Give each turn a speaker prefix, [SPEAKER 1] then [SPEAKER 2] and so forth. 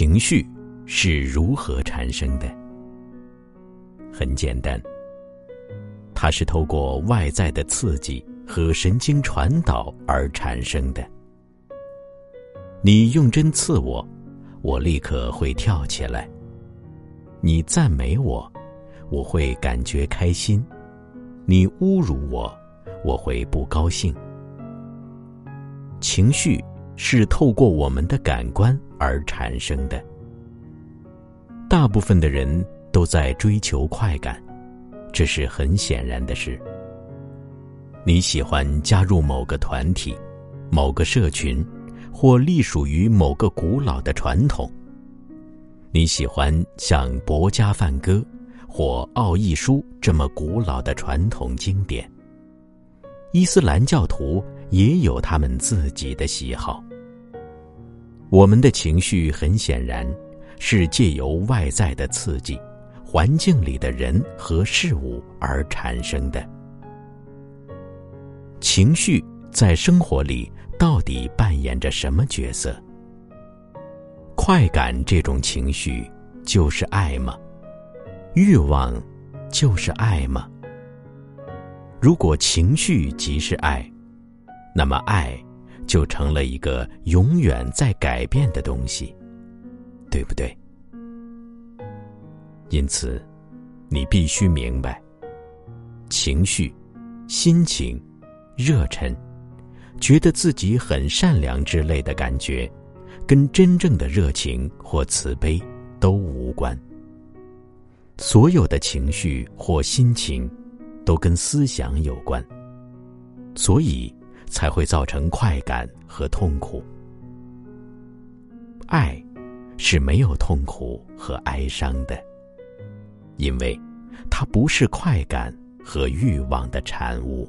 [SPEAKER 1] 情绪是如何产生的？很简单，它是透过外在的刺激和神经传导而产生的。你用针刺我，我立刻会跳起来；你赞美我，我会感觉开心；你侮辱我，我会不高兴。情绪是透过我们的感官而产生的。大部分的人都在追求快感，这是很显然的事。你喜欢加入某个团体、某个社群，或隶属于某个古老的传统。你喜欢像《博加梵歌》或《奥义书》这么古老的传统经典。伊斯兰教徒也有他们自己的喜好。我们的情绪很显然，是借由外在的刺激、环境里的人和事物而产生的。情绪在生活里到底扮演着什么角色？快感这种情绪就是爱吗？欲望就是爱吗？如果情绪即是爱，那么爱就成了一个永远在改变的东西，对不对？因此，你必须明白，情绪、心情、热忱、觉得自己很善良之类的感觉，跟真正的热情或慈悲都无关。所有的情绪或心情。都跟思想有关，所以才会造成快感和痛苦。爱是没有痛苦和哀伤的，因为它不是快感和欲望的产物。